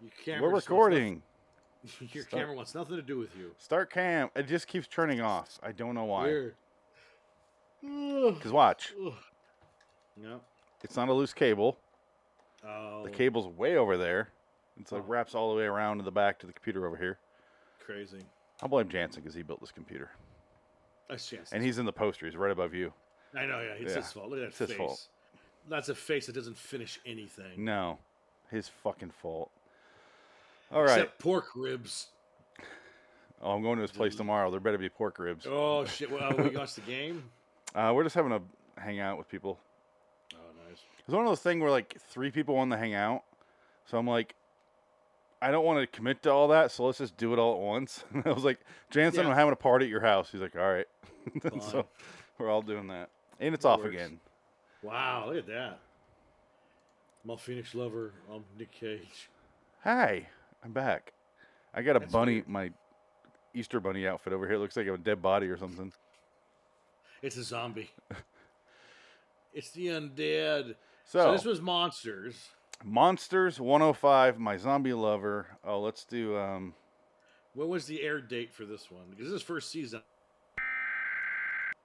Your camera We're recording. Your Start. camera wants nothing to do with you. Start cam. It just keeps turning off. I don't know why. Weird. Because watch, No. it's not a loose cable. Oh, The cable's way over there. It's like Oh. wraps all the way around to the back to the computer over here. crazy. I'll blame Jansen because he built this computer. That's chance. And he's in the poster. He's right above you. I know, yeah, it's Yeah, his fault. Look at that it's his face. fault. That's a face that doesn't finish anything. No, his fucking fault. All right. Except pork ribs. Oh, I'm going to this place tomorrow. There better be pork ribs. Oh shit! Well, we watched the game. Uh, we're just having a hangout with people. Oh, nice. It's one of those things where like three people want to hang out. So I'm like, I don't want to commit to all that. So let's just do it all at once. I was like, Jansen, Yeah. I'm having a party at your house. He's like, all right. So we're all doing that. And it's That off works. again. Wow, look at that. My Phoenix lover, I'm Nick Cage. Hi, I'm back. I got a That's bunny, weird. my Easter bunny outfit over here. It looks like a dead body or something. It's a zombie. it's the undead. So, So, this was monsters. Monsters 105, my zombie lover. Oh, let's do um What was the air date for this one? Because this is first season.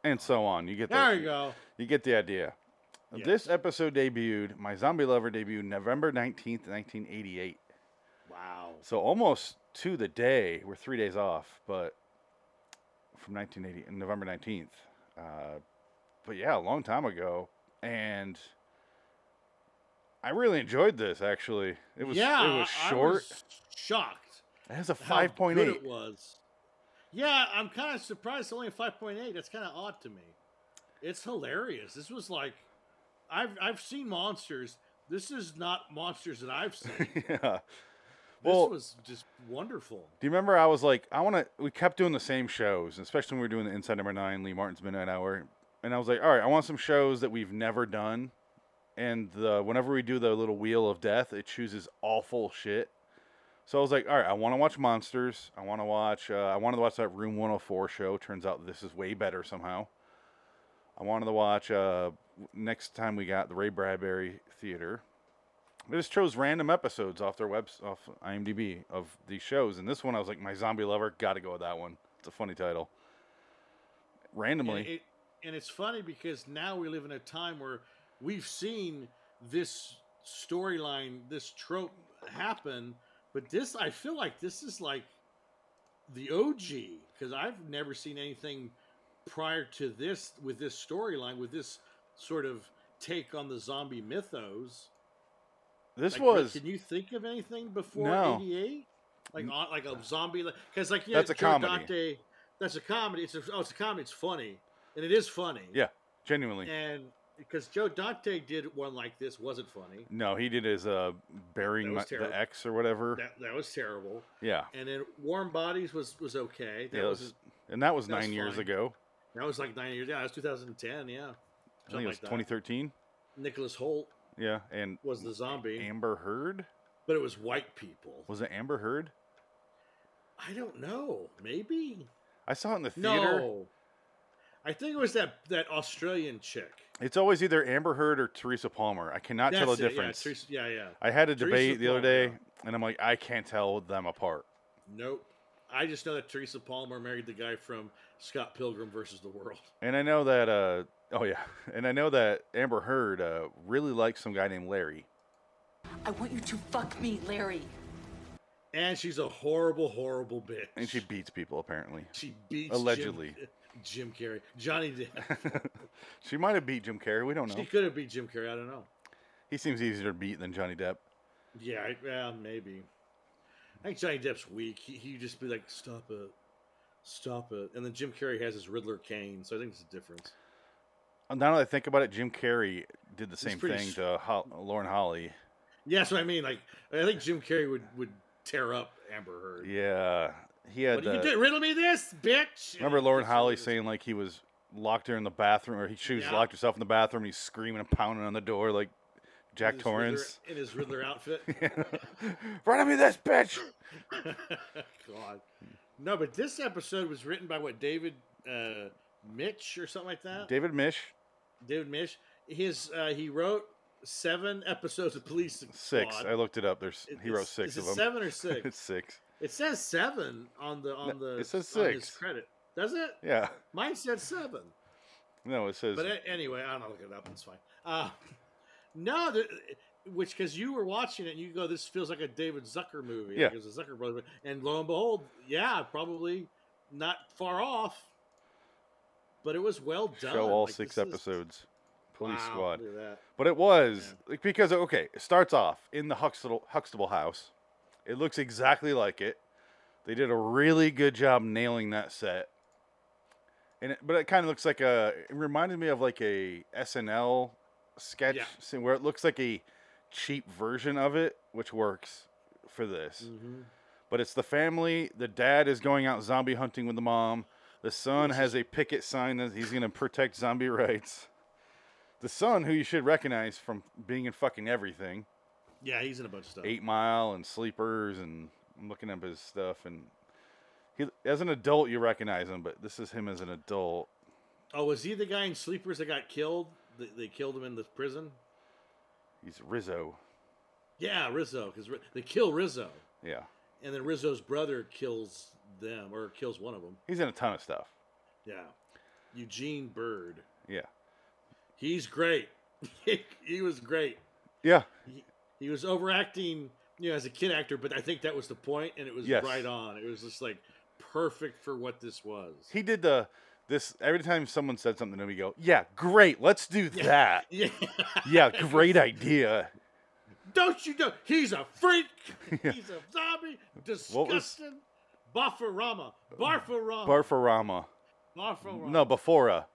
and so on. You get the There you go. you get the idea. This episode debuted, my zombie lover debuted November 19th, 1988. Wow. So almost to the day, we're 3 days off, but from 1980 November 19th. Uh, but yeah, a long time ago and I really enjoyed this actually. It was yeah, it was short. was shocked. it has a 5.8. It was. Yeah, I'm kind of surprised. It's only a 5.8. That's kind of odd to me. It's hilarious. This was like, I've I've seen monsters. This is not monsters that I've seen. Yeah. Well, was just wonderful. Do you remember I was like, I want to, we kept doing the same shows, especially when we were doing the Inside Number 9, Lee Martin's Midnight Hour. And I was like, all right, I want some shows that we've never done. And the, whenever we do the little wheel of death, it chooses awful shit. So I was like, all right, I want to watch Monsters. I want to watch, uh, I wanted to watch that Room 104 show. Turns out this is way better somehow. I wanted to watch, uh, next time we got the Ray Bradbury Theater. I just chose random episodes off their webs off IMDb of these shows, and this one I was like, my zombie lover, got to go with that one. It's a funny title. Randomly, And, it, and it's funny because now we live in a time where we've seen this storyline, this trope happen, but this, I feel like this is like the OG because I've never seen anything prior to this with this storyline, with this sort of take on the zombie mythos. This Like, was Can you think of anything before No. '88? Like on, like a zombie? Because like yeah, That's a Joe comedy. Dante, that's a comedy. It's a, oh, it's a comedy. It's funny, and it is funny. Yeah. genuinely. And because Joe Dante did one like this, wasn't funny. No, he did his uh, burying my, the X or whatever. That that was terrible. yeah, And then Warm Bodies was was okay. That yeah, was was, and that was that was nine years ago. that was like nine years. Yeah, that was 2010. Yeah, I think it was like 2013. Nicholas Hoult Yeah, and was the zombie, Amber Heard but it was white people. was it Amber Heard? I don't know. Maybe. I saw it in the theater. No. I think it was that that Australian chick. It's always either Amber Heard or Teresa Palmer. I cannot tell the it, difference. Yeah, Teresa- yeah, yeah. I had a Teresa debate the other day, and I'm like, I can't tell them apart. Nope. I just know that Teresa Palmer married the guy from Scott Pilgrim versus the World. And I know that, uh, oh yeah, and I know that Amber Heard uh, really likes some guy named Larry. I want you to fuck me, Larry. And she's a horrible, horrible bitch. And she beats people apparently. she beats Allegedly. Jim, Carrey, Johnny Depp. she might have beat Jim Carrey. We don't know. she could have beat Jim Carrey. I don't know. He seems easier to beat than Johnny Depp. Yeah, I- yeah, maybe. I think Johnny Depp's weak. He he just be like, "Stop it, stop it," and then Jim Carrey has his Riddler cane, so I think it's a difference. Now that I think about it, Jim Carrey did the same thing to Ho- Lauren Holly. Yeah, that's what I mean. Like, I think Jim Carrey would would tear up Amber Heard. Yeah, he had. What you doing? Riddle me this, bitch. Remember Lauren Holly saying like he was locked her in the bathroom, or he she was Yeah. locked herself in the bathroom. and He's screaming and pounding on the door like Jack in his Riddler- Torrance. in his Riddler outfit. Run me this bitch. God. No, but this episode was written by what David uh, Mitch or something like that. David Misch. David Misch. His uh, he wrote seven episodes of Police Squad. Six. I looked it up. There's It- he wrote six is of it them. Seven or six? it's six. it says seven on the on the. it says on his six. credit. Does it? Yeah. Mine said seven. No, it says But anyway, I don't know, look it up. It's fine. Uh, no, the, which because you were watching it and you go, this feels like a David Zucker movie. Yeah. Because the Zucker brother, and lo and behold, yeah, probably not far off. But it was well done. show all Like, six this is- episodes. Police Wow, Squad. look at that. But it was like because okay, it starts off in the Huxtable Huxtable house. It looks exactly like it. They did a really good job nailing that set. And it, but it kind of looks like a it reminded me of like a SNL sketch Yeah. scene where it looks like a cheap version of it, which works for this. Mhm. But it's the family. The dad is going out zombie hunting with the mom. The son has a picket sign that he's going to protect zombie rights. The son, who you should recognize from being in fucking everything, Yeah, he's in a bunch of stuff. Eight Mile and Sleepers, and I'm looking up his stuff. And he, as an adult, you recognize him, but this is him as an adult. Oh, was he the guy in Sleepers that got killed? They, they killed him in the prison. He's Rizzo. Yeah, Rizzo, because they kill Rizzo, Yeah, and then Rizzo's brother kills them or kills one of them. he's in a ton of stuff. Yeah, Eugene Byrd. Yeah, He's great. he was great. yeah, He was overacting, you know, as a kid actor, but I think that was the point, and it was Yes. right on. It was just like perfect for what this was. he did the this every time someone said something to me, go, yeah, great, let's do that. Yeah, Yeah, great idea. Don't you know? He's a freak. Yeah. He's a zombie. Disgusting. Barfarama. Barfarama. Barfarama. Barfarama. No, Bafora.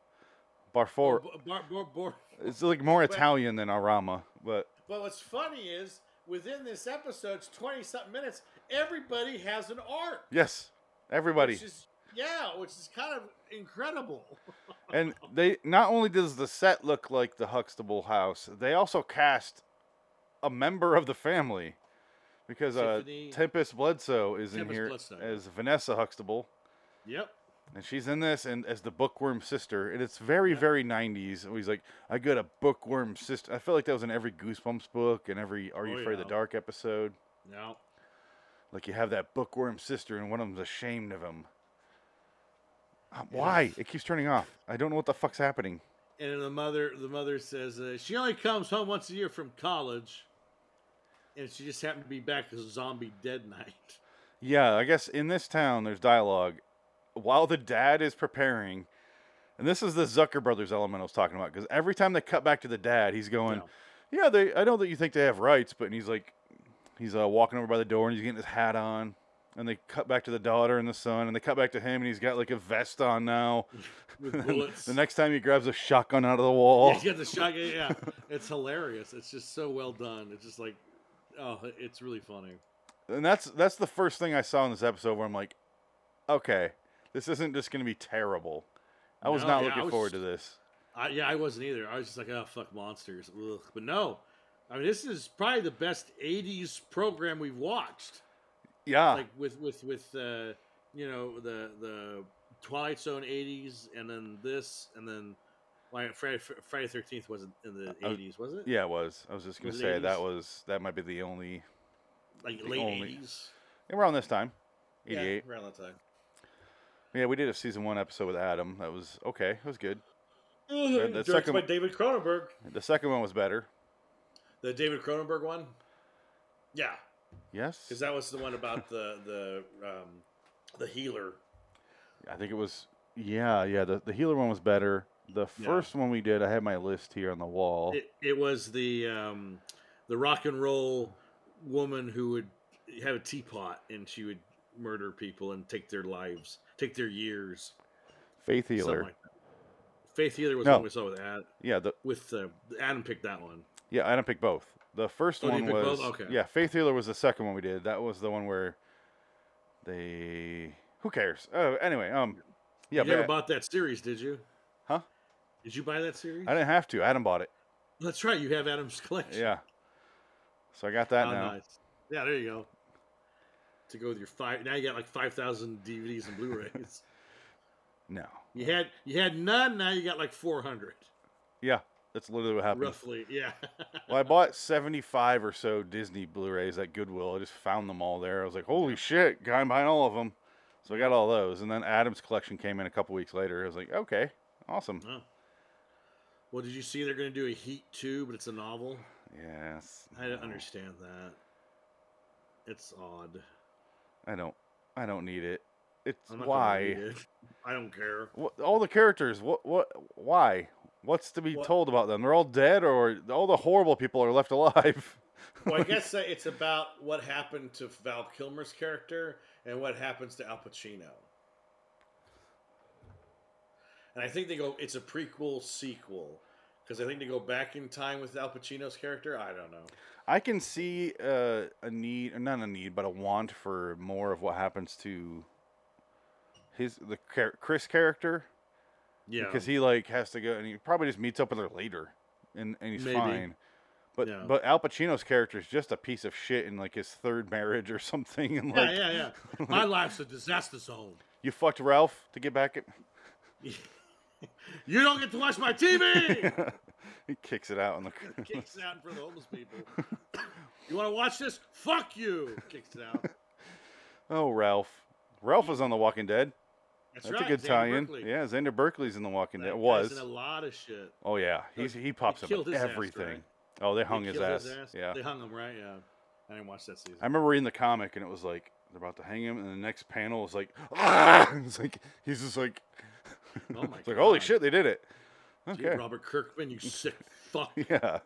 Barfor. Oh, bar, bar, bar. It's like more Italian than Arama, but But what's funny is within this episode, it's twenty something minutes. Everybody has an arc. yes, everybody. Which is, yeah, which is kind of incredible. And they not only does the set look like the Huxtable house, they also cast a member of the family because uh, Tempest Bledsoe is in here Bledsoe. as Vanessa Huxtable, Yep. and she's in this and as the bookworm sister, and it's very very 90s. He's like, I got a bookworm sister. I feel like that was in every Goosebumps book and every Are You Oh, Afraid of the. Dark episode. No. Like you have that bookworm sister, and one of them's ashamed of him. Uh, Why? It keeps turning off. I don't know what the fuck's happening. And the mother, the mother says uh, she only comes home once a year from college, and she just happened to be back as zombie dead night. Yeah, I guess in this town there's dialogue. While the dad is preparing, and this is the Zucker brothers element I was talking about, because every time they cut back to the dad, he's going, Yeah. "Yeah, they. I know that you think they have rights, but," and he's like, he's uh, walking over by the door and he's getting his hat on, and they cut back to the daughter and the son, and they cut back to him and he's got like a vest on now. With bullets. the next time he grabs a shotgun out of the wall. Yeah, he's got the shotgun. Yeah, it's hilarious. It's just so well done. It's just like, oh, it's really funny. And that's that's the first thing I saw in this episode where I'm like, okay, this isn't just going to be terrible. I was No, not yeah, looking was- forward to this. I, yeah, I wasn't either. I was just like, oh, fuck monsters. Ugh. But no, I mean, this is probably the best '80s program we've watched. Yeah, Like with with with uh, you know the the Twilight Zone '80s, and then this, and then like Friday Friday Thirteenth wasn't in the Uh, '80s, was it? yeah, it was. I was just going to Was say that was that might be the only like the late only- '80s. around this time, eighty-eight. Yeah, around that time. Yeah. we did a season one episode with Adam. That was okay. It was good. the Directed second- by David Cronenberg. The second one was better. The David Cronenberg one. Yeah, Yes, because that was the one about the the um, the healer. I think it was. Yeah, yeah. The the healer one was better. The Yeah. first one we did, I have my list here on the wall. It, it was the um, the rock and roll woman who would have a teapot and she would murder people and take their lives, take their years. Faith healer. like. Faith Healer was No. the one we saw with Ad, Yeah, the with uh, Adam picked that one. Yeah, Adam didn't both. The first Oh, one was? Okay. yeah, Faith Healer was the second one we did. That was the one where they who cares? Oh, anyway, um yeah, you never bought that series, did you? Huh? Did you buy that series? I didn't have to. Adam bought it. That's right. You have Adam's collection. Yeah. So I got that Oh, now. nice. Yeah, there you go. To go with your five. Now you got like five thousand DVDs and Blu-rays. No. you had you had none. Now you got like four hundred. Yeah. That's literally what happened. roughly. Yeah. Well, I bought 75 or so Disney Blu-rays at Goodwill. I just found them all there. I was like, holy shit, guy buying all of them. So I got all those. And then Adam's collection came in a couple weeks later. I was like, okay, awesome. Oh. Well, did you see they're going to do a Heat 2, but it's a novel? Yes. I don't understand that. It's odd. I don't. I don't need it. It's why. it. I don't care. What, all the characters. What? What? Why? What's to be What- told about them? They're all dead, or all the horrible people are left alive. Well, I guess that it's about what happened to Val Kilmer's character and what happens to Al Pacino. And I think they go. It's a prequel sequel because I think they go back in time with Al Pacino's character. I don't know. I can see uh, a need, not a need, but a want for more of what happens to his the Chris character Yeah, because he like has to go and he probably just meets up with her later, and, and he's Maybe. fine. But Yeah. but Al Pacino's character is just a piece of shit in like his third marriage or something, and yeah, like yeah, yeah. My life's a disaster zone. you fucked Ralph to get back at. You don't get to watch my TV. he kicks it out on the. Kicks it out in front of the homeless people. You want to watch this? Fuck you. Kicks it out. oh, Ralph. Ralph was on The Walking Dead. That's, That's right. a good Xander tie-in. Berkeley. Yeah, Xander Berkeley's in The Walking That Dead. Was. in a lot of shit. Oh yeah, he's he pops up in his ass, everything. right? Oh, they They hung his killed ass. Yeah, They hung him, right? Yeah. I didn't watch that season. I remember reading the comic and it was like they're about to hang him, and the next panel is like, ah! It's like he's just like, Oh my it's like holy shit, they did it. Dude, Okay, Robert Kirkman, you sick fuck. yeah.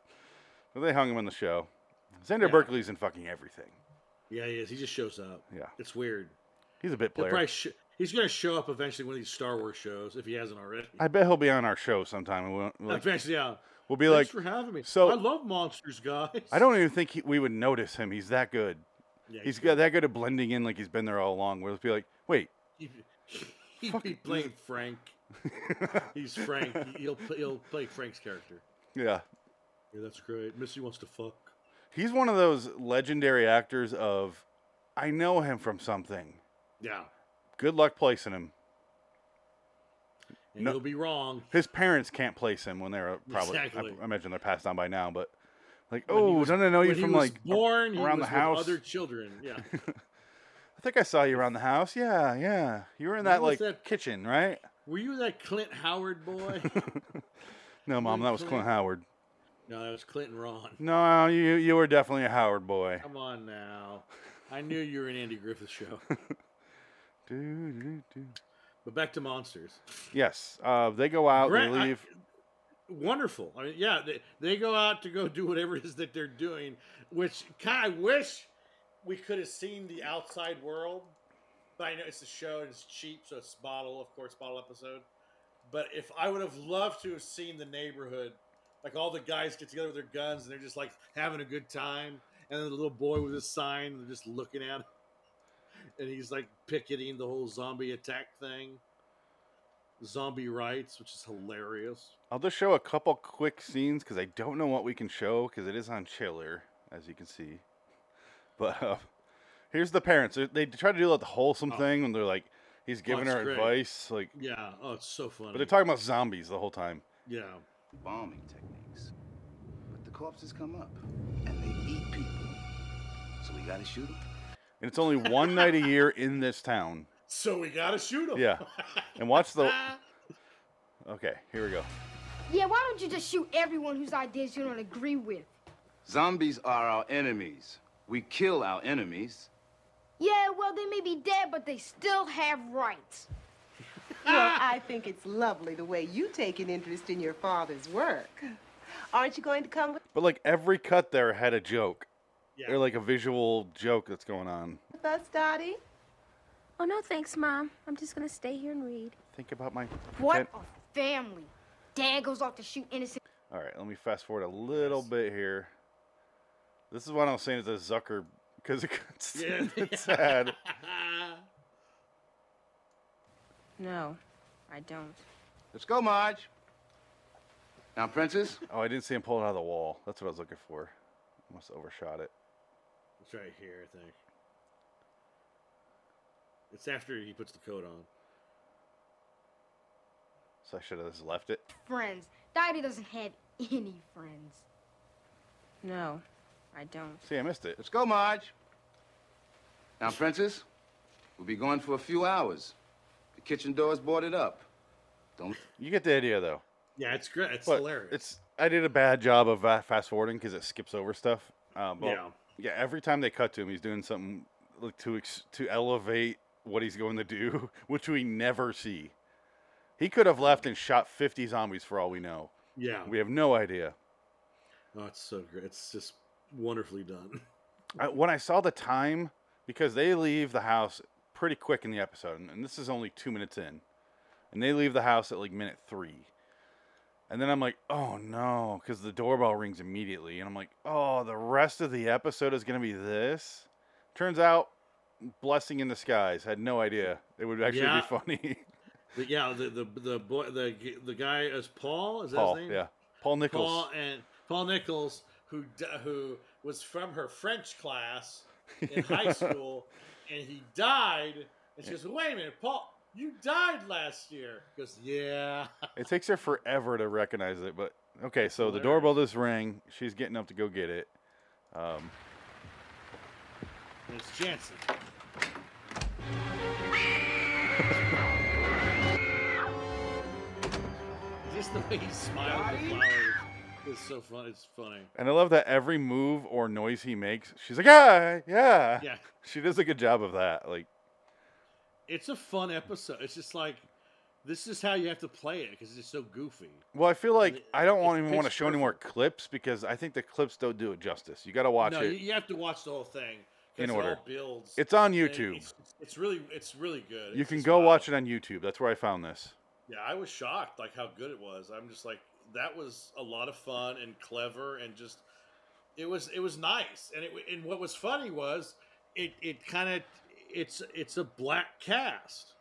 So they hung him in the show. Xander Yeah. Berkeley's in fucking everything. Yeah, he is. He just shows up. Yeah, It's weird. he's a bit He'll player. probably sh- he's going to show up eventually one of these Star Wars shows if he hasn't already. I bet he'll be on our show sometime. And we'll, like, eventually, yeah. we'll be Thanks like, for having me. so- I love monsters, guys. I don't even think he, we would notice him. He's that good. Yeah, He's got that good at blending in, like he's been there all along. We'll just be like, wait, He, he'd Fuck be playing Frank. He's Frank. He'll play, he'll play Frank's character. yeah. Yeah, that's great. Missy wants to fuck. He's one of those legendary actors of, I know him from something. Yeah, Good luck placing him. and No- he'll be wrong. His parents can't place him when they're uh, probably. I- Exactly. I, imagine they're passed on by now, but like, When oh, was- don't I know you from like born around the house? Other children. Yeah. I think I saw you around the house. Yeah, yeah. You were in that like that- kitchen, right? Were you that Clint Howard boy? No, mom, that was Clint Clint. Howard. no, that was Clinton Ron. No, you you were definitely a Howard boy. Come on now. I knew you were an Andy Griffith show. Do, do, do. But back to monsters. Yes, uh, they go out. Grant, they I- wonderful. I mean, yeah, they, they go out to go do whatever it is that they're doing, which kind of wish we could have seen the outside world. But I know it's a show and it's cheap, so it's bottle, of course, bottle episode. But if I would have loved to have seen the neighborhood, like all the guys get together with their guns and they're just like having a good time, and then the little boy with his sign, they're just looking at him, and he's like picketing the whole zombie attack thing, zombie rights, which is hilarious. I'll just show a couple quick scenes because I don't know what we can show because it is on Chiller, as you can see. But uh, here's the parents. They, they try to do like the wholesome Oh. thing when they're like, he's giving it's her great. advice, like, Yeah. Oh, it's so funny. but they're talking about zombies the whole time. yeah. bombing techniques. But the corpses come up and they eat people. So we gotta shoot them. And it's only one night a year in this town. So we gotta shoot him. Yeah. And watch the. Okay, here we go. Yeah, why don't you just shoot everyone whose ideas you don't agree with? Zombies are our enemies. We kill our enemies. Yeah, well, they may be dead, but they still have rights. Well, I think it's lovely the way you take an interest in your father's work. Aren't you going to come with But like every cut there had a joke. Yeah. Or like a visual joke that's going on. With us, Dottie? Oh, no, thanks, Mom. I'm just gonna stay here and read. Think about my. What pretend- a family. Dad goes off to shoot innocent. All right, let me fast forward a little bit here. This is what I was saying is a Zucker because it, it's, Yeah. it's sad. No, I don't. Let's go, Marge. Now, Princess, Oh, I didn't see him pull it out of the wall. That's what I was looking for. I must have overshot it. It's right here, I think. It's after he puts the coat on. So I should have just left it. friends. Daddy doesn't have any friends. No, I don't. See, I missed it. Let's go, Marge. Now, Princess, we'll be going for a few hours. The kitchen door's boarded up. Don't You get the idea though. Yeah, it's great. It's But hilarious. It's I did a bad job of uh, fast forwarding because it skips over stuff. Um, but Yeah. Yeah. Every time they cut to him, he's doing something like to ex- to elevate what he's going to do, which we never see. He could have left and shot fifty zombies for all we know. yeah. We have no idea. Oh, it's so great. It's just wonderfully done. I, when I saw the time, because they leave the house pretty quick in the episode, and- and this is only two minutes in, and they leave the house at like minute three. And then I'm like, oh no, because the doorbell rings immediately. And I'm like, oh, the rest of the episode is going to be this? Turns out, blessing in disguise. Had no idea it would actually Yeah. be funny. But yeah, the the the boy the the guy is Paul. Is that Paul, his name? yeah. Paul Nichols. Paul and Paul Nichols, who who was from her French class in high school, and he died. And she goes, "Wait a minute, Paul, you died last year." He goes, "Yeah." It takes her forever to recognize it, but okay. So the doorbell just rang. She's getting up to go get it. Um, And it's Jansen. Just the way he smiled at the flowers is so fun. It's funny. And I love that every move or noise he makes, she's like, yeah, yeah. Yeah. She does a good job of that. Like, It's a fun episode. It's just like this is how you have to play it because it's so goofy. well, I feel like it- I don't want even want to show any more clips because I think the clips don't do it justice. You got to watch no, it. You, have to watch the whole thing In it order. all builds. It's on YouTube. It's, it's really, it's really good. you It's can go wild. watch it on YouTube. That's where I found this. Yeah, I was shocked like how good it was. I'm just like that was a lot of fun and clever and just it was it was nice. And it and what was funny was it it kind of it's it's a black cast,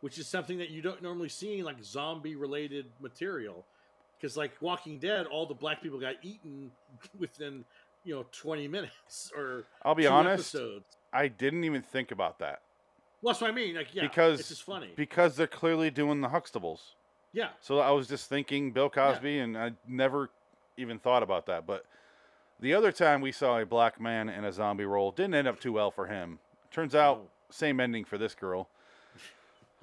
which is something that you don't normally see in like zombie related material. Because like Walking Dead, all the black people got eaten within you know 20 minutes or I'll be honest. episodes. I didn't even think about that Well, that's what I mean. Like, yeah, because it's just funny. because they're clearly doing the Huxtables. yeah, So I was just thinking Bill Cosby, and I never even thought about that. But the other time we saw a black man in a zombie role didn't end up too well for him. Turns out. Same ending for this girl.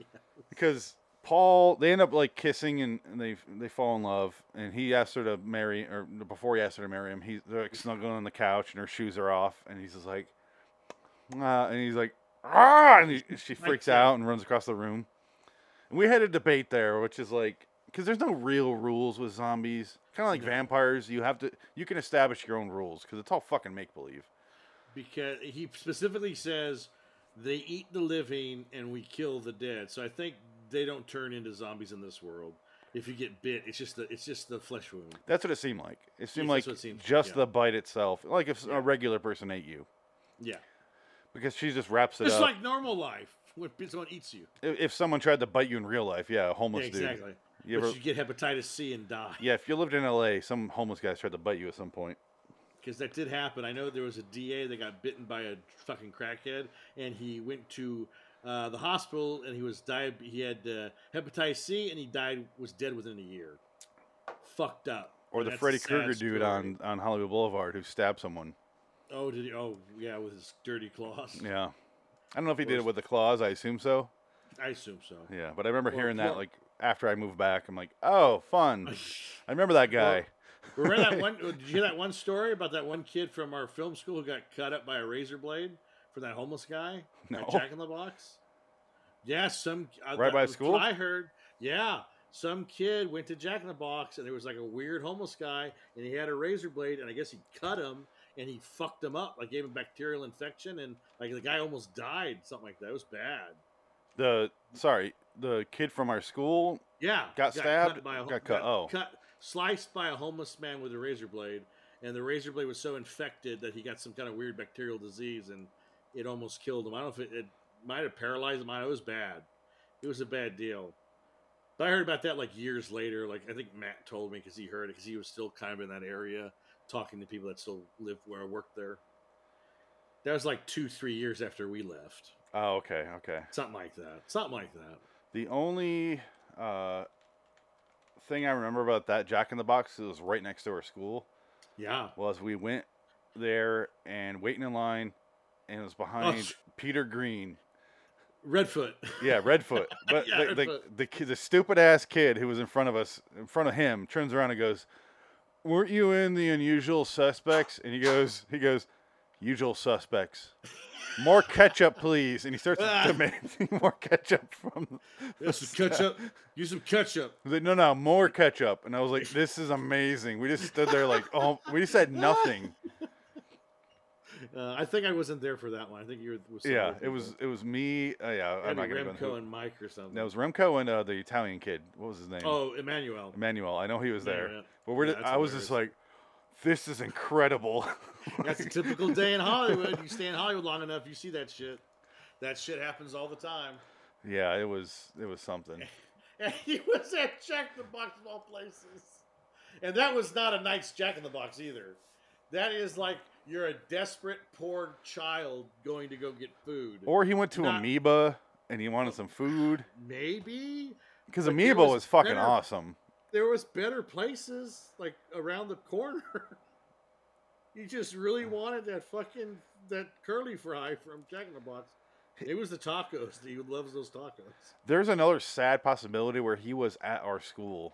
Because Paul, they end up like kissing and, and they they fall in love, and he asks her to marry, or before he asks her to marry him, he's they're like snuggling on the couch, and her shoes are off, and he's just like, ah, and he's like, ah, and he, she freaks that. out and runs across the room. And we had a debate there, which is like, because there's no real rules with zombies. Kind of like No. vampires, you have to, you can establish your own rules because it's all fucking make believe. because he specifically says they eat the living and we kill the dead. So I think they don't turn into zombies in this world. If you get bit, it's just the it's just the flesh wound. That's what it seemed like. It seemed like what it seemed like, just yeah. the bite itself, like if Yeah. a regular person ate you, Yeah, because she just wraps it up. it's up. like normal life when someone eats you. if, if someone tried to bite you in real life, yeah, a Yeah, homeless dude. exactly. You but ever- you get hepatitis C and die. Yeah, if you lived in LA, some homeless guys tried to bite you at some point. Because that did happen. I know there was a DA that got bitten by a fucking crackhead, and he went to uh, the hospital, and he was died. He had uh, hepatitis C, and he died. Was dead within a year. Fucked up. Or the that's Freddy Krueger dude on, on Hollywood Boulevard who stabbed someone. Oh, did he? Oh, yeah, with his dirty claws. Yeah. I don't know if he did it with the claws. I assume so. I assume so. Yeah, but I remember Well, hearing that well- like after I moved back. I'm like, oh, fun. I remember that guy. Remember that one? Did you hear that one story about that one kid from our film school who got cut up by a razor blade for that homeless guy? No. At Jack in the Box. Yeah, some uh, Right by school? I heard. Yeah, some kid went to Jack in the Box and there was like a weird homeless guy and he had a razor blade and I guess he cut him and he fucked him up, like gave him bacterial infection and like the guy almost died, something like that. It was bad. The sorry, the kid from our school. Yeah, Got stabbed? by a, Got cut, oh. cut, sliced by a homeless man with a razor blade, and the razor blade was so infected that he got some kind of weird bacterial disease, and it almost killed him. I don't know if it, it might have paralyzed him. I know It was bad. It was a bad deal. But I heard about that like years later. Like I think Matt told me because he heard it because he was still kind of in that area, talking to people that still live where I worked there. That was like two, three years after we left. Oh, okay, okay. Something like that. Something like that. The only uh, thing I remember about that Jack in the Box it was right next to our school. Yeah. Was we went there and waiting in line, and it was oh, behind Oh, Peter Greene. Redfoot. Yeah, Redfoot. But Yeah, the, the, Redfoot. the the stupid ass kid who was in front of us, in front of him, turns around and goes, "Weren't you in the Unusual Suspects?" And he goes, he goes, "Usual Suspects." More ketchup, please. And he starts demanding more ketchup from. Use some ketchup. Use some ketchup. He's like, no, no, more ketchup. And I was like, this is amazing. We just stood there like, oh, we just said nothing. Uh, I think I wasn't there for that one. I think you were. Yeah, it was it was me. Uh, yeah, I'm not gonna go Remco and Mike or something. No, it was Remco and uh, the Italian kid. What was his name? Oh, Emmanuel. Emmanuel. I know he was there. yeah. But we're Yeah, just, I was just like, this is incredible. That's a typical day in Hollywood. You stay in Hollywood long enough, you see that shit. That shit happens all the time. yeah, it was it was something. And he was at Jack in the Box of all places. And that was not a nice Jack in the Box either. That is like you're a desperate poor child going to go get food. Or he went to Not- Amoeba and he wanted some food Maybe because Amoeba was was fucking awesome. There was better places like around the corner. he just really wanted that fucking that curly fry from Jack in the Box. It was the tacos. He loves those tacos. There's another sad possibility where he was at our school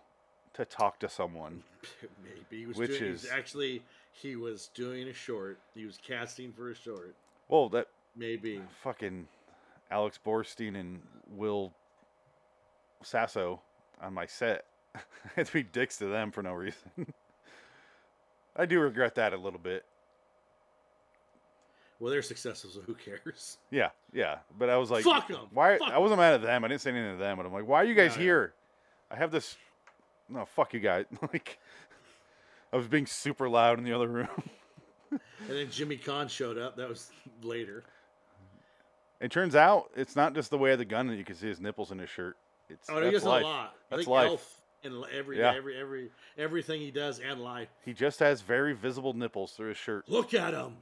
to talk to someone. Maybe he was Which doing, he was is- actually he was doing a short. He was casting for a short. Well, that Maybe fucking Alex Borstein and Will Sasso on my set. I had to be dicks to them for no reason. I do regret that a little bit. well, they're successful, so who cares? Yeah, yeah. But I was like, Fuck 'em. Why? Fuck I wasn't mad at them. I didn't say anything to them. But I'm like, why are you guys Yeah, yeah. here? I have this. No, fuck you guys. like, I was being super loud in the other room. And then Jimmy Caan showed up. That was later. It turns out it's not just the way of the gun that you can see his nipples in his shirt. It's Oh, that's life. a lot. I That's think life. Elf in every Yeah. every every everything he does and life. He just has very visible nipples through his shirt. Look at him.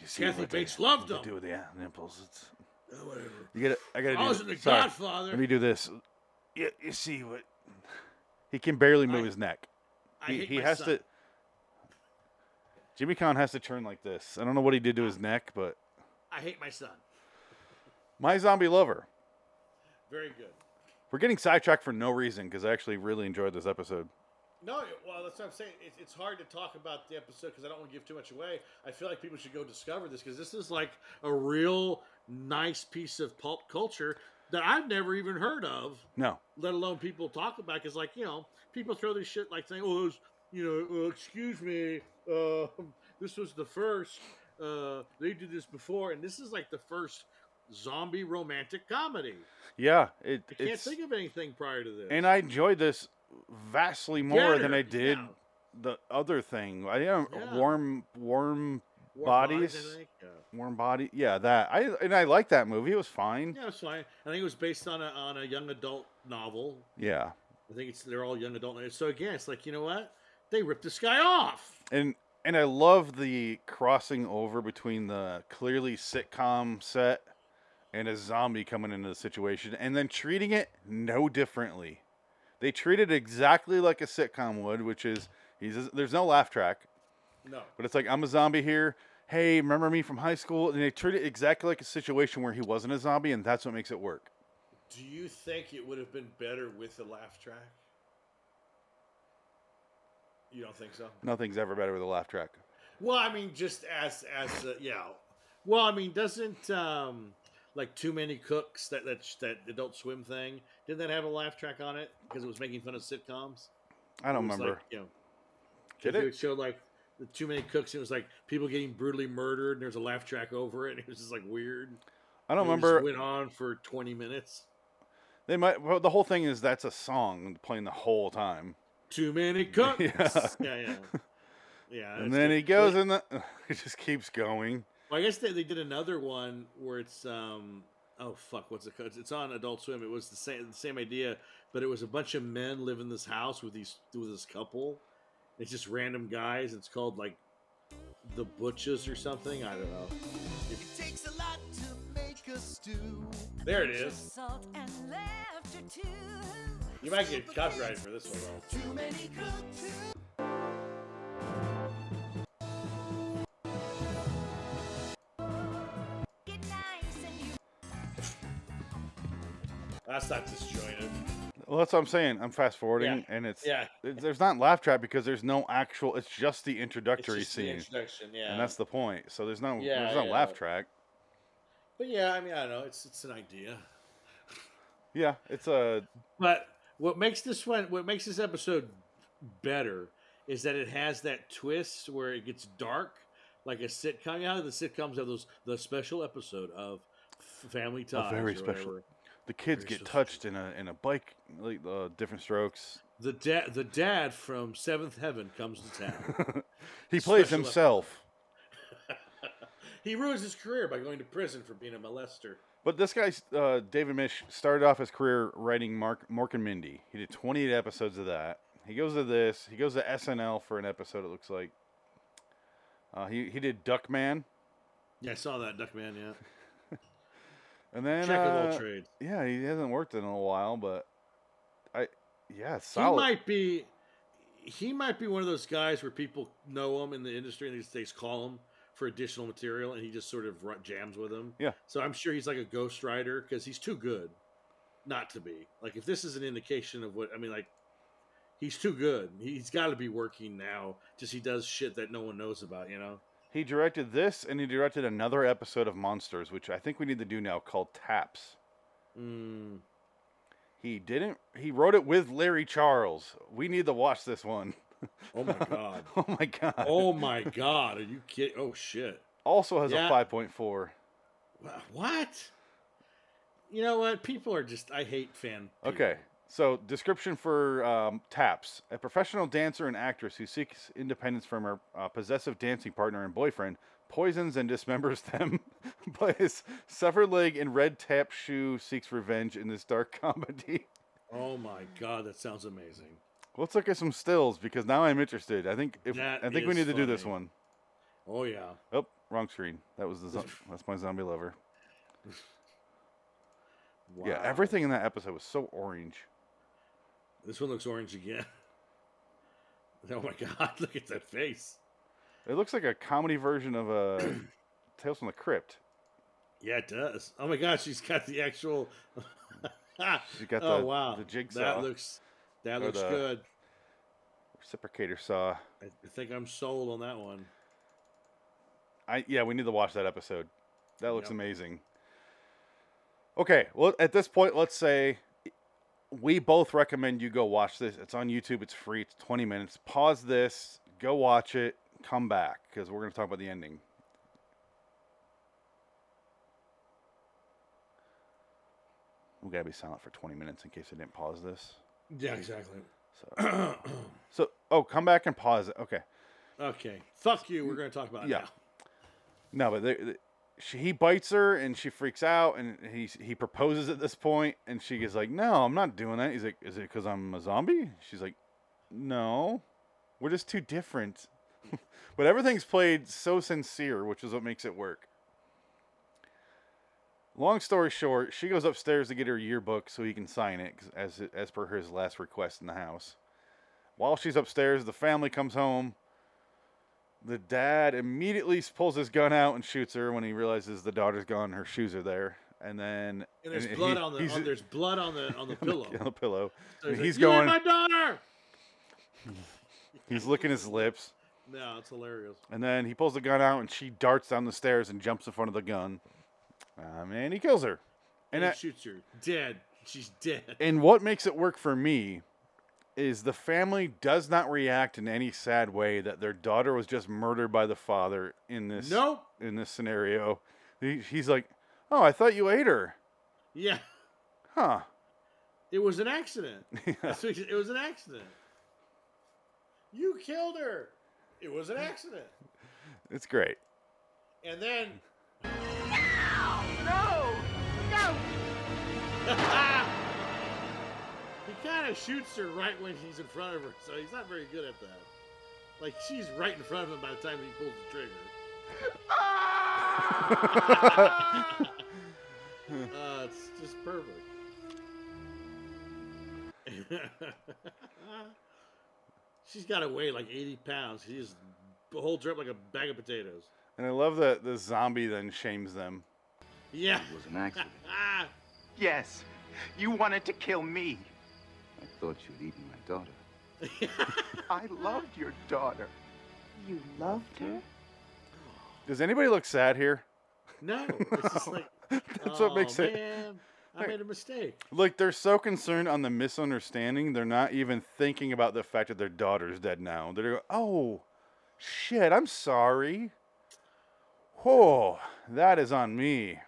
You see Kathy what they- Bates loved what him. Do with the uh, nipples. It's Oh, whatever. you get. I gotta do. I was in The sorry. Godfather. Let me do this. You, you see what? He can barely move I- his neck. I He, hate he my has son. to. Jimmy Caan has to turn like this. I don't know what he did to his neck, but I hate my son. my zombie lover. Very good. We're getting sidetracked for no reason because I actually really enjoyed this episode. No, well, that's what I'm saying. It, it's hard to talk about the episode because I don't want to give too much away. I feel like people should go discover this because this is like a real nice piece of pulp culture that I've never even heard of, No, let alone people talk about. Because, like, you know, people throw this shit like saying, "Oh, was, you know, uh, excuse me, uh, this was the first. Uh, they did this before, and this is like the first zombie romantic comedy. yeah, it, I can't think of anything prior to this. and I enjoyed this vastly more than I did yeah. the other thing. I am Yeah. warm, warm, Warm bodies. Yeah. warm body. Yeah, that I and I like that movie. It was fine. Yeah, it's fine. I think it was based on a on a young adult novel. Yeah, I think it's they're all young adult. So again, it's like you know what? They ripped this guy off. and and I love the crossing over between the clearly sitcom set and a zombie coming into the situation, and then treating it no differently. They treat it exactly like a sitcom would, which is he's there's no laugh track, No, but it's like I'm a zombie here. Hey, remember me from high school? And they treat it exactly like a situation where he wasn't a zombie, and that's what makes it work. do you think it would have been better with the laugh track? You don't think so? Nothing's ever better with a laugh track. Well, I mean, just as as uh, yeah. Well, I mean, doesn't um like too many cooks that that that Adult Swim thing didn't that have a laugh track on it because it was making fun of sitcoms? I don't remember. Like, you know, Did it it? would show like the too many cooks. It was like people getting brutally murdered, and there's a laugh track over it. And it was just like weird. I don't And it just remember. Went on for 20 minutes. They might. Well, the whole thing is that's a song playing the whole time, Too many cooks. Yeah. yeah, yeah. Yeah, and then good. he goes Well, in the. It just keeps going. Well, I guess they, they did another one where it's um oh fuck what's it called? It's on Adult Swim. It was the same the same idea, but it was a bunch of men live in this house with these with this couple. It's just random guys. It's called like the Butches or something. I don't know. It takes a lot to make a stew. There it is. Salt and laughter too. You might get copyrighted for this one though. That's not disjointed. Well, that's what I'm saying. I'm fast forwarding, Yeah. and it's Yeah. it- there's not laugh track because there's no actual. It's just the introductory just the scene, introduction, yeah. and that's the point. So there's no Yeah, there's no yeah. laugh track. But yeah, I mean, I don't know. It's it's an idea. Yeah, it's a But what makes this one, what makes this episode better, is that it has that twist where it gets dark, like a sitcom. You know the sitcoms have those the special episode of Family Ties. very special. whatever. The kids get touched in a in a bike like uh, different strokes. The dad, the dad from Seventh Heaven comes to town. he plays himself. he ruins his career by going to prison for being a molester. But this guy, uh, David Misch, started off his career writing Mark, Mork and Mindy. He did 28 episodes of that. He goes to this. He goes to SNL for an episode. It looks like. Uh, he he did Duckman, Yeah, I saw that Duckman. Yeah, and then jack of all uh, trades. yeah, he hasn't worked in a while, but I yeah, it's He might be, he might be one of those guys where people know him in the industry and they just, call him for additional material, and he just sort of jams with them. Yeah. So I'm sure he's like a ghostwriter because he's too good not to be. Like if this is an indication of what I mean, like he's too good. He's got to be working now. Just he does shit that no one knows about. You know. He directed this, and he directed another episode of Monsters, which I think we need to do now, called Taps. Mm. He didn't. He wrote it with Larry Charles. We need to watch this one. Oh my god. oh my god. oh my god. Are you kidding? Oh shit. Also has Yeah. a 5.4. What? You know what? People are just. I hate fan. people. Okay. So, description for um, Taps a professional dancer and actress who seeks independence from her uh, possessive dancing partner and boyfriend, poisons and dismembers them. but his severed leg and red tap shoe seeks revenge in this dark comedy. Oh my god, that sounds amazing. Let's look at some stills because now I'm interested. I think if That I think we need to do this funny. one. Oh yeah. Oh, wrong screen. That was the zo- that's my zombie lover. Wow. Yeah, everything in that episode was so orange. This one looks orange again. Oh my god, look at that face. It looks like a comedy version of uh, Tales from the Crypt. Yeah, it does. Oh my god, she's got the actual. She got oh the- wow, the jigsaw. That looks. That Or looks good. Reciprocator saw. I I think I'm sold on that one. I yeah, we need to watch that episode. That looks Yep. amazing. Okay, well at this point, let's say we both recommend you go watch this. It's on YouTube. It's free. It's 20 minutes. Pause this, go watch it, come back because we're going to talk about the ending. We gotta be silent for 20 minutes in case I didn't pause this. Yeah, exactly. So, so oh, come back and pause it. Okay. okay, fuck you. We're gonna talk about it Yeah. now. No, but they, they- she, he bites her and she freaks out and he he proposes at this point and she is like, "No, I'm not doing that." He's like, "Is it because I'm a zombie?" She's like, "No, we're just too different." but everything's played so sincere, which is what makes it work. Long story short, she goes upstairs to get her yearbook so he can sign it as as per his last request in the house. While she's upstairs, the family comes home. The dad immediately pulls his gun out and shoots her when he realizes the daughter's gone. Her shoes are there, and then And there's and blood he- on the on, there's blood on the on the pillow. on the pillow. So like, he's "You going. my daughter. He's licking his lips, No, it's hilarious. and then he pulls the gun out, and she darts down the stairs and jumps in front of the gun. Um, and he kills her. And And he that, shoots her dead. She's dead. and what makes it work for me is the family does not react in any sad way that their daughter was just murdered by the father in this Nope. in this scenario. He, he's like, "Oh, I thought you ate her." Yeah, Huh. it was an accident. That's it was an accident. You killed her. It was an accident. It's great. And then No! No! he kind of shoots her right when he's in front of her, so he's not very good at that. Like she's right in front of him by the time he pulls the trigger. uh, it's just perfect. She's got to weigh like 80 pounds. She just holds her up like a bag of potatoes. And I love that the zombie then shames them. Yeah. It was an accident. Ah, Yes, you wanted to kill me. I thought you'd eaten my daughter. I loved your daughter. You loved her? Does anybody look sad here? no. It's just like, That's oh, what makes oh, it. man, I made a mistake. Like they're so concerned on the misunderstanding, they're not even thinking about the fact that their daughter's dead now. They're go, oh, shit, I'm sorry. Oh, that is on me.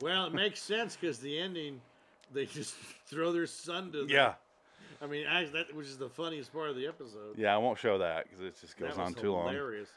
Well, it makes sense because the ending, they just throw their son to. The, Yeah, I mean, I, that which is the funniest part of the episode. yeah. I won't show that because it just goes That was on too long. hilarious.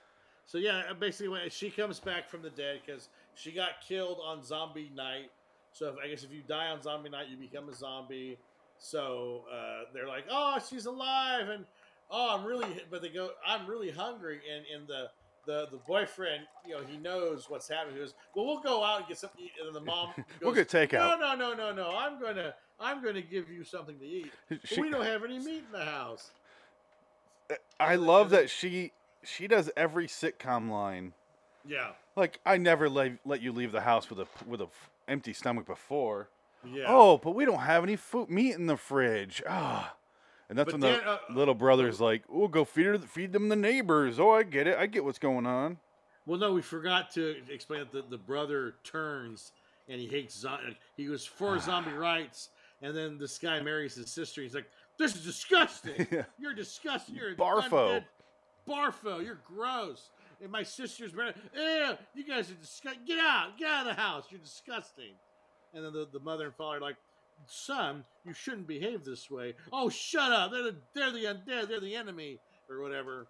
So yeah, uh, basically, when she comes back from the dead because she got killed on Zombie Night. So if, I guess if you die on Zombie Night, you become a zombie. So uh, they're like, "Oh, she's alive," and "Oh, I'm really," but they go, "I'm really hungry," and and the the the boyfriend, you know, he knows what's happening. He goes, "Well, we'll go out and get something." to eat," And then the mom, goes, We'll get takeout. No, no, no, no, no. I'm gonna I'm gonna give you something to eat. She- we don't have any meat in the house. I love that she she does every sitcom line. Yeah, Like I never let let you leave the house with a with a f- empty stomach before. yeah. Oh, but we don't have any food meat in the fridge. Ah. And that's But when then, the uh, little brother's like, "Oh, go feed her, feed them the neighbors." Oh, I get it. I get what's going on. Well, no, we forgot to explain that the, the brother turns and he hates zombie. He was for zombie rights, and then this guy marries his sister. He's like, "This is disgusting. Yeah. You're disgusting. You're a Barfo. Barfo. You're gross." And my sister's married. Yeah, you guys are disgusting. Get out. Get out of the house. You're disgusting. And then the, the mother and father are like, "Son, you shouldn't behave this way." Oh, shut up. They're the they're the undead. They're the enemy or whatever.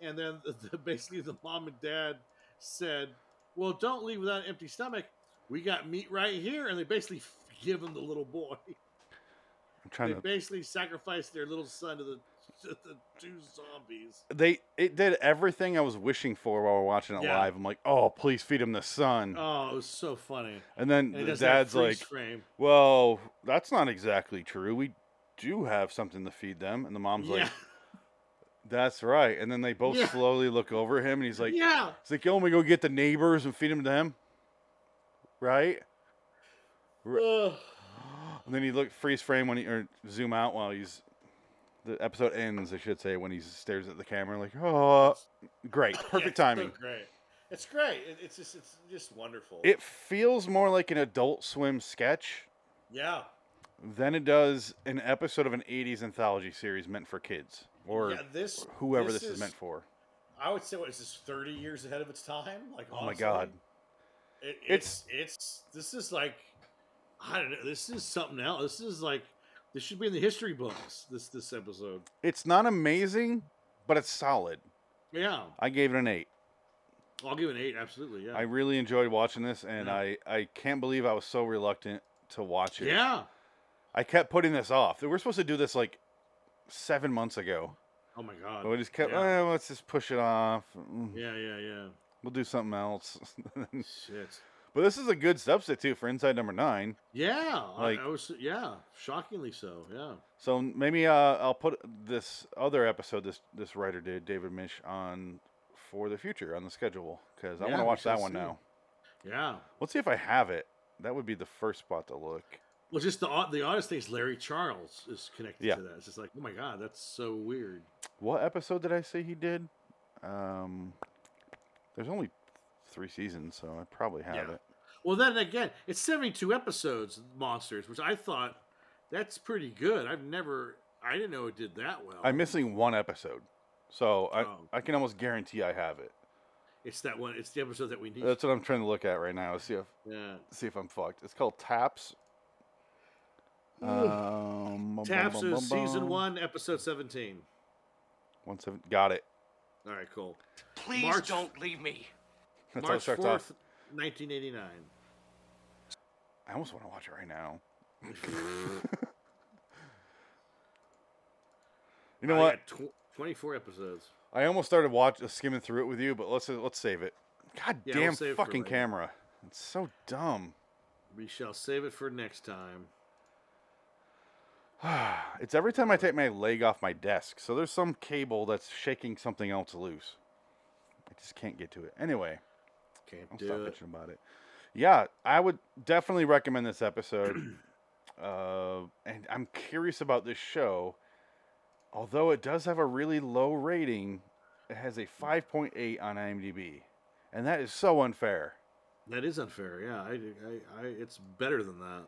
And then the, the, basically the mom and dad said, "Well, don't leave without an empty stomach. We got meat right here." And they basically give him the little boy. I'm trying They to. basically sacrificed their little son to the, to the two zombies. They it did everything I was wishing for while we're watching it Yeah. live. I'm like, "Oh, please feed him the sun." Oh, it was so funny. and then And it the dad's freeze like, frame. "Well, that's not exactly true. We do have something to feed them." And the mom's Yeah, like, "That's right." And then they both Yeah. slowly look over him, and he's like, yeah. It's like, yo, we go get the neighbors and feed them to them, right? Ugh. And then he look freeze frame when he or zoom out while he's the episode ends, I should say, when he stares at the camera like, oh, great, Yeah, perfect it's so timing. great. It's great. It, it's just it's just wonderful. It feels more like an Adult Swim sketch yeah. than it does an episode of an '80s anthology series meant for kids or yeah, this whoever this, is, meant for. I would say what is this thirty years ahead of its time? Like Oh my god, It, It's- it's it's this is like I don't know. This is something else. This is like this should be in the history books. This this episode. it's not amazing, but it's solid. Yeah, I gave it an eight. I'll give it an eight. Absolutely. Yeah. I really enjoyed watching this, and Yeah. I, I can't believe I was so reluctant to watch it. yeah. I kept putting this off. We were supposed to do this like seven months ago, Oh my god. but we just kept. Yeah. "Eh, let's just push it off. Yeah, yeah, yeah. We'll do something else. Shit. But this is a good substitute for Inside Number Nine. Yeah. Like- I, I was. Yeah. Shockingly so. Yeah. So maybe uh, I'll put this other episode this this writer did, David Misch, on for the future on the schedule because I Yeah, want to watch that one see. now. Yeah. Let's see if I have it. That would be the first spot to look. Well, just the the oddest thing is Larry Charles is connected Yeah. to that. It's just like, oh my god, that's so weird. What episode did I say he did? Um, there's only three seasons, so I probably have Yeah. it. Well, then again, it's 72 episodes, Monsters, which I thought that's pretty good. I've never, I didn't know it did that well. I'm missing one episode, so I Oh. I can almost guarantee I have it. It's that one. It's the episode that we need. That's what I'm trying to look at right now. See if yeah. see if I'm fucked. It's called Taps. Um, bum, Taps bum, bum, is season bum. one, episode 17. One seven. Got it. All right, cool. Please March- don't leave me. That's how it March starts 4th, 1989. I almost want to watch it right now. You know I what? tw- 24 episodes. I almost started watch uh, skimming through it with you, but let's uh, let's save it. God Yeah, we'll damn it fucking camera. It's so dumb. We shall save it for next time. it's every time I take my leg off my desk. So there's some cable that's shaking something else loose. I just can't get to it. Anyway, Can't I'll do stop it. bitching about it. Yeah, I would definitely recommend this episode. uh, and I'm curious about this show. Although it does have a really low rating, it has a 5.8 on IMDb. And that is so unfair. That is unfair. Yeah, I, I, I, it's better than that.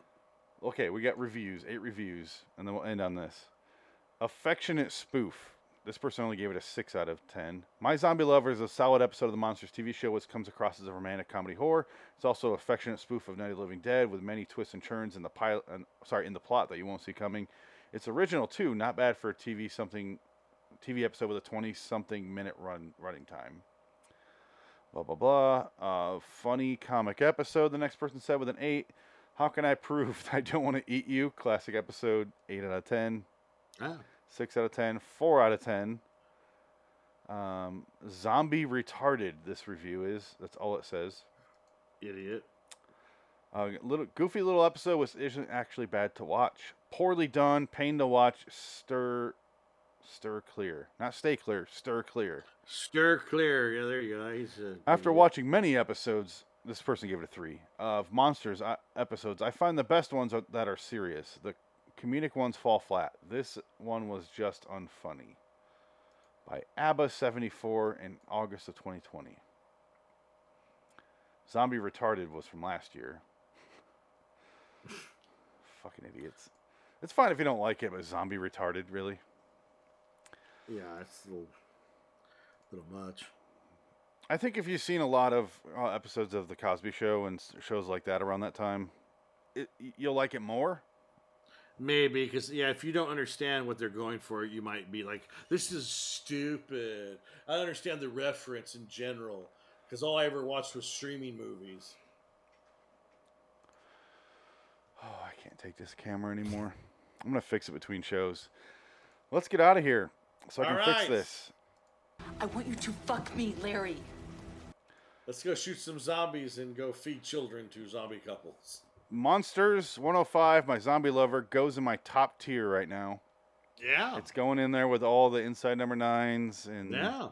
Okay, we got reviews, eight reviews, and then we'll end on this. Affectionate Spoof. This person only gave it a 6 out of 10. My Zombie Lover is a solid episode of the Monsters TV show, which comes across as a romantic comedy horror. It's also affectionate spoof of Night of the Living Dead, with many twists and turns in the pilot, sorry, in the plot that you won't see coming. It's original too, not bad for a TV something, TV episode with a 20-something minute run running time. Blah blah blah. Uh, funny comic episode. The next person said with an eight. How can I prove I don't want to eat you? Classic episode. Eight out of ten. Ah, Six out of ten. Four out of ten. Um, zombie retarded. This review is. That's all it says. idiot. Uh, little goofy little episode was isn't actually bad to watch. Poorly done, pain to watch. Stir, stir clear. Not stay clear. Stir clear. Stir clear. Yeah, there you go. He's a After watching many episodes, this person gave it a three of monsters uh, episodes. I find the best ones are, that are serious. The comedic ones fall flat. This one was just unfunny. By ABBA seventy four in August of twenty twenty. Zombie retarded was from last year. Fucking idiots. It's fine if you don't like it, but zombie retarded, really. Yeah, it's a little, little much. I think if you've seen a lot of uh, episodes of the Cosby Show and shows like that around that time, it, you'll like it more. Maybe because yeah, if you don't understand what they're going for, you might be like, "This is stupid." I don't understand the reference in general because all I ever watched was streaming movies. Oh, I can't take this camera anymore. I'm gonna fix it between shows. Let's get out of here so I can All fix this. I want you to fuck me, Larry. Let's go shoot some zombies and go feed children to zombie couples. Monsters 105, my zombie lover, goes in my top tier right now. Yeah, It's going in there with all the inside number nines and yeah.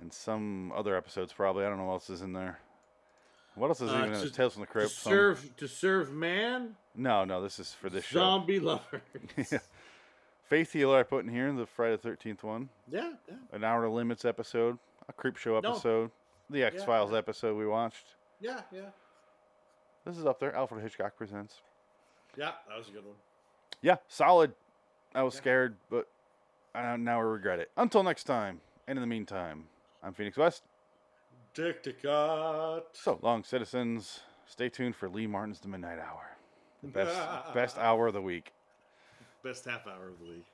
and some other episodes probably. I don't know what else is in there. What else is Uh, even in to- there? Tales from the To Crypt? some- serve to serve man, No, no, this is for this show. zombie lovers. Yeah. Faith Healer I put in here, the Friday Thirteenth one. yeah, yeah, An Outer Limits episode, a Creep Show No. episode, the X Files yeah. episode we watched. yeah, yeah. This is up there. Alfred Hitchcock presents. Yeah, that was a good one. Yeah, solid. I was scared, but uh, now I regret it. Until next time, and in the meantime, I'm Phoenix West. Dick. So long, citizens. Stay tuned for Lee Martin's The Midnight Hour, the best best hour of the week. Best half hour of the week.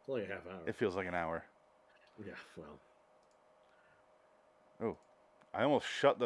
It's only a half hour. It feels like an hour. yeah, well. Oh, I almost shut the